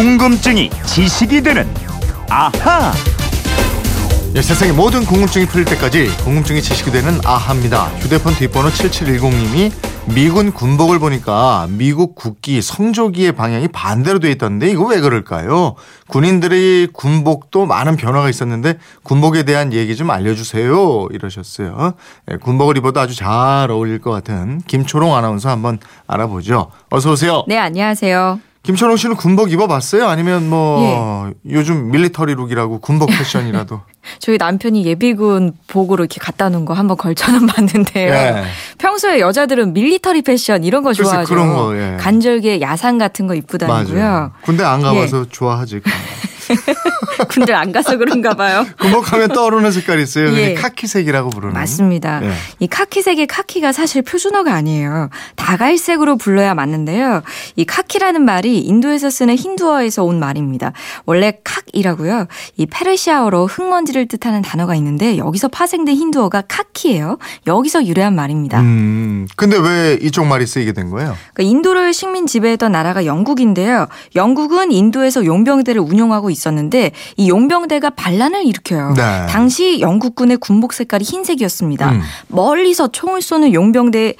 궁금증이 지식이 되는 아하. 예, 세상의 모든 궁금증이 풀릴 때까지 궁금증이 지식이 되는 아합니다. 휴대폰 뒷번호 7710님이 미군 군복을 보니까 미국 국기 성조기의 방향이 반대로 돼 있던데 이거 왜 그럴까요? 군인들의 군복도 많은 변화가 있었는데 군복에 대한 얘기 좀 알려주세요 이러셨어요. 예, 군복을 입어도 아주 잘 어울릴 것 같은 김초롱 아나운서 한번 알아보죠. 어서 오세요. 네, 안녕하세요. 김초롱 씨는 군복 입어봤어요? 아니면 뭐 요즘 밀리터리 룩이라고 군복 패션이라도? 저희 남편이 예비군 복으로 이렇게 갖다 놓은 거 한번 걸쳐는 봤는데요. 예. 평소에 여자들은 밀리터리 패션 이런 거 좋아하죠. 그런 거, 예. 간절기에 야상 같은 거 입고 다니고요. 맞아요. 군대 안 가봐서 좋아하지. 군대 안 가서 그런가 봐요. 군복하면 떠오르는 색깔이 있어요. 예. 카키색이라고 부르는. 맞습니다. 예. 이 카키색의 카키가 사실 표준어가 아니에요. 다갈색으로 불러야 맞는데요. 이 카키라는 말이 인도에서 쓰는 힌두어에서 온 말입니다. 원래 칵이라고요. 이 페르시아어로 흙먼지를 뜻하는 단어가 있는데 여기서 파생된 힌두어가 카키예요. 여기서 유래한 말입니다. 음, 근데 왜 이쪽 말이 쓰이게 된 거예요? 그러니까 인도를 식민 지배했던 나라가 영국인데요. 영국은 인도에서 용병대를 운영하고 있었는데 이 용병대가 반란을 일으켜요. 네. 당시 영국군의 군복 색깔이 흰색이었습니다. 음. 멀리서 총을 쏘는 용병대의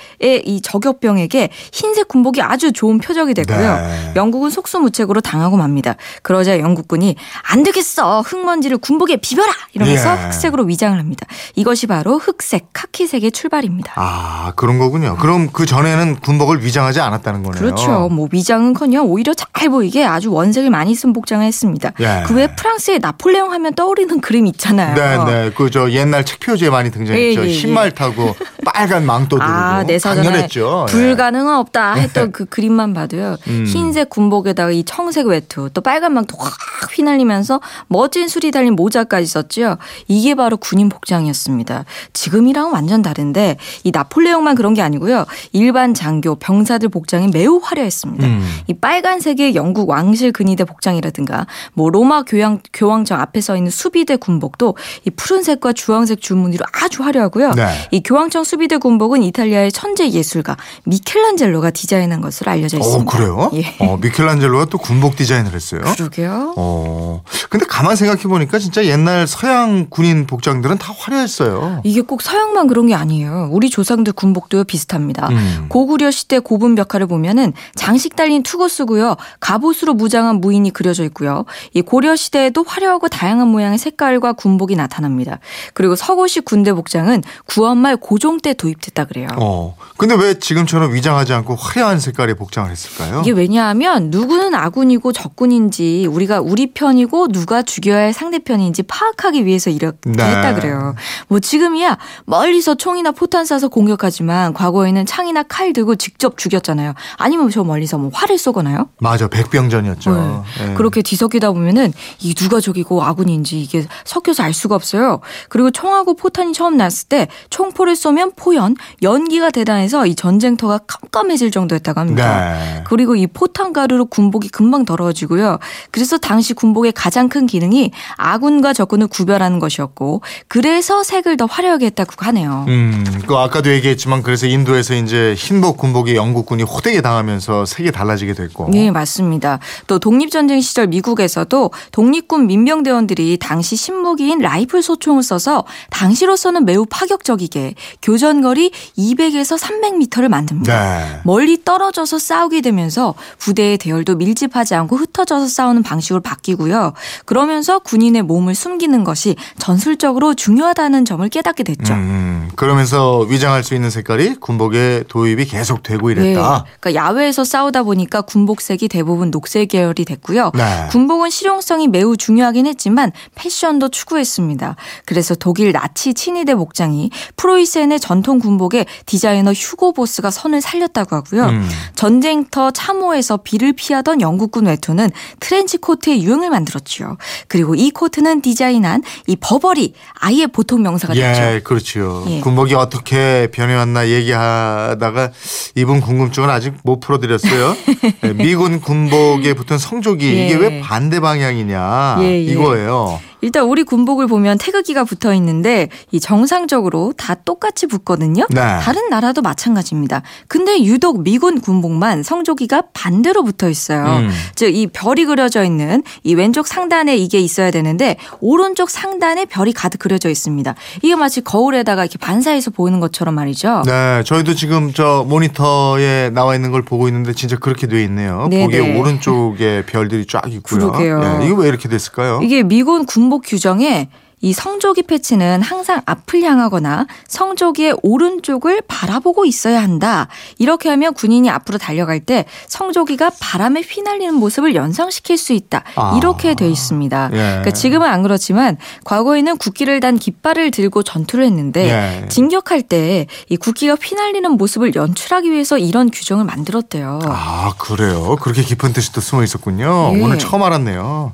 이 저격병에게 흰색 군복이 아주 좋은 표적이 됐고요. 네. 영국은 속수무책으로 당하고 맙니다. 그러자 영국군이 안 되겠어 흙먼지를 군복에 비벼라 이러면서 예. 흑색으로 위장을 합니다. 이것이 바로 흑색 카키색의 출발입니다. 아, 그런 거군요. 그럼 그 전에는 군복을 위장하지 않았다는 거네요. 그렇죠. 뭐 위장은커녕 오히려 잘 보이게 아주 원색을 많이 쓴 복장을 했습니다. 예. 그외 프랑스 의 나폴레옹 하면 떠오르는 그림 있잖아요. 네, 네. 그 저 옛날 책 표지에 많이 등장했죠. 예, 예, 예. 흰말 타고 빨간 망토 들고. 아, 강렬했죠. 예. 불가능은 없다 했던 그 그림만 봐도요. 음. 흰색 군복에다가 이 청색 외투 또 빨간 망토 확 휘날리면서 멋진 술이 달린 모자까지 썼죠. 이게 바로 군인 복장이었습니다. 지금이랑은 완전 다른데 이 나폴레옹만 그런 게 아니고요. 일반 장교, 병사들 복장이 매우 화려했습니다. 음. 이 빨간색의 영국 왕실 근위대 복장이라든가 뭐 로마 교황 교황청 앞에 서 있는 수비대 군복도 이 푸른색과 주황색 줄무늬로 아주 화려하고요. 네. 이 교황청 수비대 군복은 이탈리아의 천재 예술가 미켈란젤로가 디자인한 것으로 알려져 어, 있습니다. 그래요? 예. 어, 미켈란젤로가 또 군복 디자인을 했어요. 그러게요. 어. 근데 가만 생각해 보니까 진짜 옛날 서양 군인 복장들은 다 화려했어요. 이게 꼭 서양만 그런 게 아니에요. 우리 조상들 군복도 비슷합니다. 음. 고구려 시대 고분 벽화를 보면은 장식 달린 투고스고요. 갑옷으로 무장한 무인이 그려져 있고요. 이 고려 시대에도 화려하고 다양한 모양의 색깔과 군복이 나타납니다. 그리고 서고식 군대 복장은 구원말 고종 때 도입됐다 그래요. 어. 근데 왜 지금처럼 위장하지 않고 화려한 색깔의 복장을 했을까요? 이게 왜냐하면 누구는 아군이고 적군인지 우리가 우리 편이고 누가 죽여야 할 상대편인지 파악하기 위해서 이렇게 네. 했다 그래요. 뭐 지금이야 멀리서 총이나 포탄 쏴서 공격하지만 과거에는 창이나 칼 들고 직접 죽였잖아요. 아니면 저 멀리서 뭐 활을 쏘거나요? 맞아. 백병전이었죠. 네. 예. 그렇게 뒤섞이다 보면은 이 누가 적이고 아군인지 이게 섞여서 알 수가 없어요. 그리고 총하고 포탄이 처음 났을 때 총포를 쏘면 포연, 연기가 대단해서 이 전쟁터가 깜깜해질 정도였다고 합니다. 네. 그리고 이 포탄 가루로 군복이 금방 더러워지고요. 그래서 당시 군복의 가장 큰 기능이 아군과 적군을 구별하는 것이었고 그래서 색을 더 화려하게 했다고 하네요. 음, 그 아까도 얘기했지만 그래서 인도에서 이제 흰복 군복이 영국군이 호되게 당하면서 색이 달라지게 됐고. 네, 맞습니다. 또 독립전쟁 시절 미국에서도 독립군 민병대원들이 당시 신무기인 라이플 소총을 써서 당시로서는 매우 파격적이게 교 전거리 200에서 300m를 만듭니다. 네. 멀리 떨어져서 싸우게 되면서 부대의 대열도 밀집하지 않고 흩어져서 싸우는 방식으로 바뀌고요. 그러면서 군인의 몸을 숨기는 것이 전술적으로 중요하다는 점을 깨닫게 됐죠. 음, 그러면서 위장할 수 있는 색깔이 군복에 도입이 계속 되고 이랬다. 네. 그러니까 야외에서 싸우다 보니까 군복색이 대부분 녹색 계열이 됐고요. 네. 군복은 실용성이 매우 중요하긴 했지만 패션도 추구했습니다. 그래서 독일 나치 친위대 복장이 프로이센의 전통 군복에 디자이너 휴고 보스가 선을 살렸다고 하고요. 음. 전쟁터 참호에서 비를 피하던 영국군 외투는 트렌치 코트의 유행을 만들었죠. 그리고 이 코트는 디자인한 이 버버리 아예 보통 명사가 됐죠. 예, 그렇죠. 예. 군복이 어떻게 변해왔나 얘기하다가 이분 궁금증은 아직 못 풀어드렸어요. 예, 미군 군복에 붙은 성조기 예. 이게 왜 반대 방향이냐 예, 예. 이거예요. 일단 우리 군복을 보면 태극기가 붙어 있는데 이 정상적으로 다 똑같이 붙 거든요. 네. 다른 나라도 마찬가지입니다. 근데 유독 미군 군복만 성조기가 반대로 붙어 있어요. 음. 즉이 별이 그려져 있는 이 왼쪽 상단에 이게 있어야 되는데 오른쪽 상단에 별이 가득 그려져 있습니다. 이게 마치 거울에다가 이렇게 반사해서 보이는 것처럼 말이죠. 네, 저희도 지금 저 모니터에 나와 있는 걸 보고 있는데 진짜 그렇게 돼 있네요. 네네. 거기에 오른쪽에 별들이 쫙 있고요. 그러게요. 예, 이거 왜 이렇게 됐을까요? 이게 미군 군복 규정에 이 성조기 패치는 항상 앞을 향하거나 성조기의 오른쪽을 바라보고 있어야 한다. 이렇게 하면 군인이 앞으로 달려갈 때 성조기가 바람에 휘날리는 모습을 연상시킬 수 있다. 아. 이렇게 돼 있습니다. 예. 그러니까 지금은 안 그렇지만 과거에는 국기를 단 깃발을 들고 전투를 했는데 예. 진격할 때 이 국기가 휘날리는 모습을 연출하기 위해서 이런 규정을 만들었대요. 아, 그래요. 그렇게 깊은 뜻이 또 숨어 있었군요. 예. 오늘 처음 알았네요.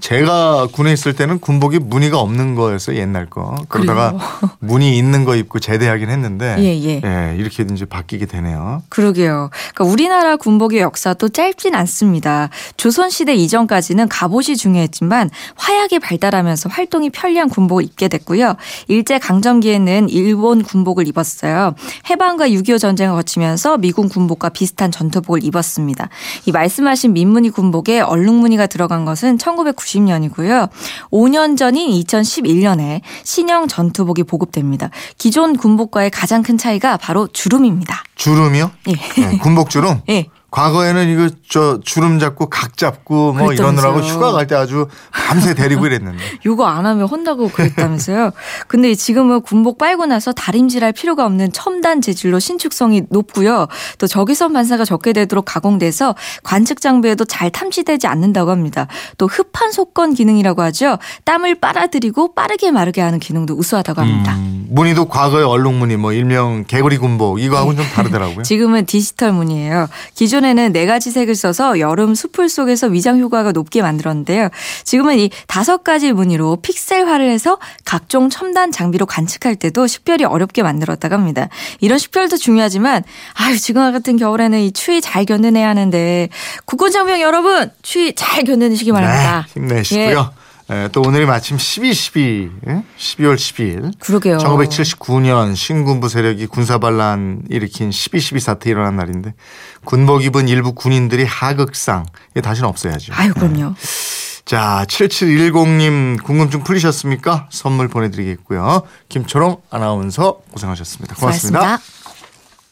제가 군에 있을 때는 군복이 무늬가 없는 거였어요, 옛날 거. 그러다가 무늬 있는 거 입고 제대하긴 했는데 예, 예. 이렇게 이제 바뀌게 되네요. 그러게요. 그러니까 우리나라 군복의 역사도 짧진 않습니다. 조선 시대 이전까지는 갑옷이 중요했지만 화약이 발달하면서 활동이 편리한 군복을 입게 됐고요. 일제 강점기에는 일본 군복을 입었어요. 해방과 6.25 전쟁을 거치면서 미군 군복과 비슷한 전투복을 입었습니다. 이 말씀하신 민무늬 군복에 얼룩무늬가 들어간 것은 1990년이고요. 5년 전인 2011년에 신형 전투복이 보급됩니다. 기존 군복과의 가장 큰 차이가 바로 주름입니다. 주름이요? 예. 네, 군복 주름? 예. 과거에는 이거 저 주름 잡고 각 잡고 뭐 그랬다면서요. 이러느라고 휴가 갈 때 아주 밤새 데리고 이랬는데. 요거 안 하면 혼나고 그랬다면서요. 근데 지금은 군복 빨고 나서 다림질할 필요가 없는 첨단 재질로 신축성이 높고요. 또 적외선 반사가 적게 되도록 가공돼서 관측 장비에도 잘 탐지되지 않는다고 합니다. 또 흡판 속건 기능이라고 하죠. 땀을 빨아들이고 빠르게 마르게 하는 기능도 우수하다고 합니다. 음, 무늬도 과거의 얼룩무늬 뭐 일명 개구리 군복 이거하고는 좀 다르더라고요. 지금은 디지털 무늬예요. 기존 에는 네 가지 색을 써서 여름 숲을 속에서 위장 효과가 높게 만들었는데요. 지금은 이 다섯 가지 무늬로 픽셀화를 해서 각종 첨단 장비로 관측할 때도 식별이 어렵게 만들었다고 합니다. 이런 식별도 중요하지만 아유 지금 같은 겨울에는 이 추위 잘 견뎌내야 하는데 국군 장병 여러분 추위 잘 견뎌내시기 바랍니다. 네, 힘내시고요. 예, 또 오늘이 마침 12, 12, 예? 12월 10일. 그러게요. 1979년 신군부 세력이 군사 반란 일으킨 12.12 사태 일어난 날인데 군복 입은 일부 군인들이 하극상 이게 다시는 없어야죠. 아유 그럼요. 자 7710님 궁금증 풀리셨습니까? 선물 보내드리겠고요. 김초롱 아나운서 고생하셨습니다. 고맙습니다. 고맙습니다.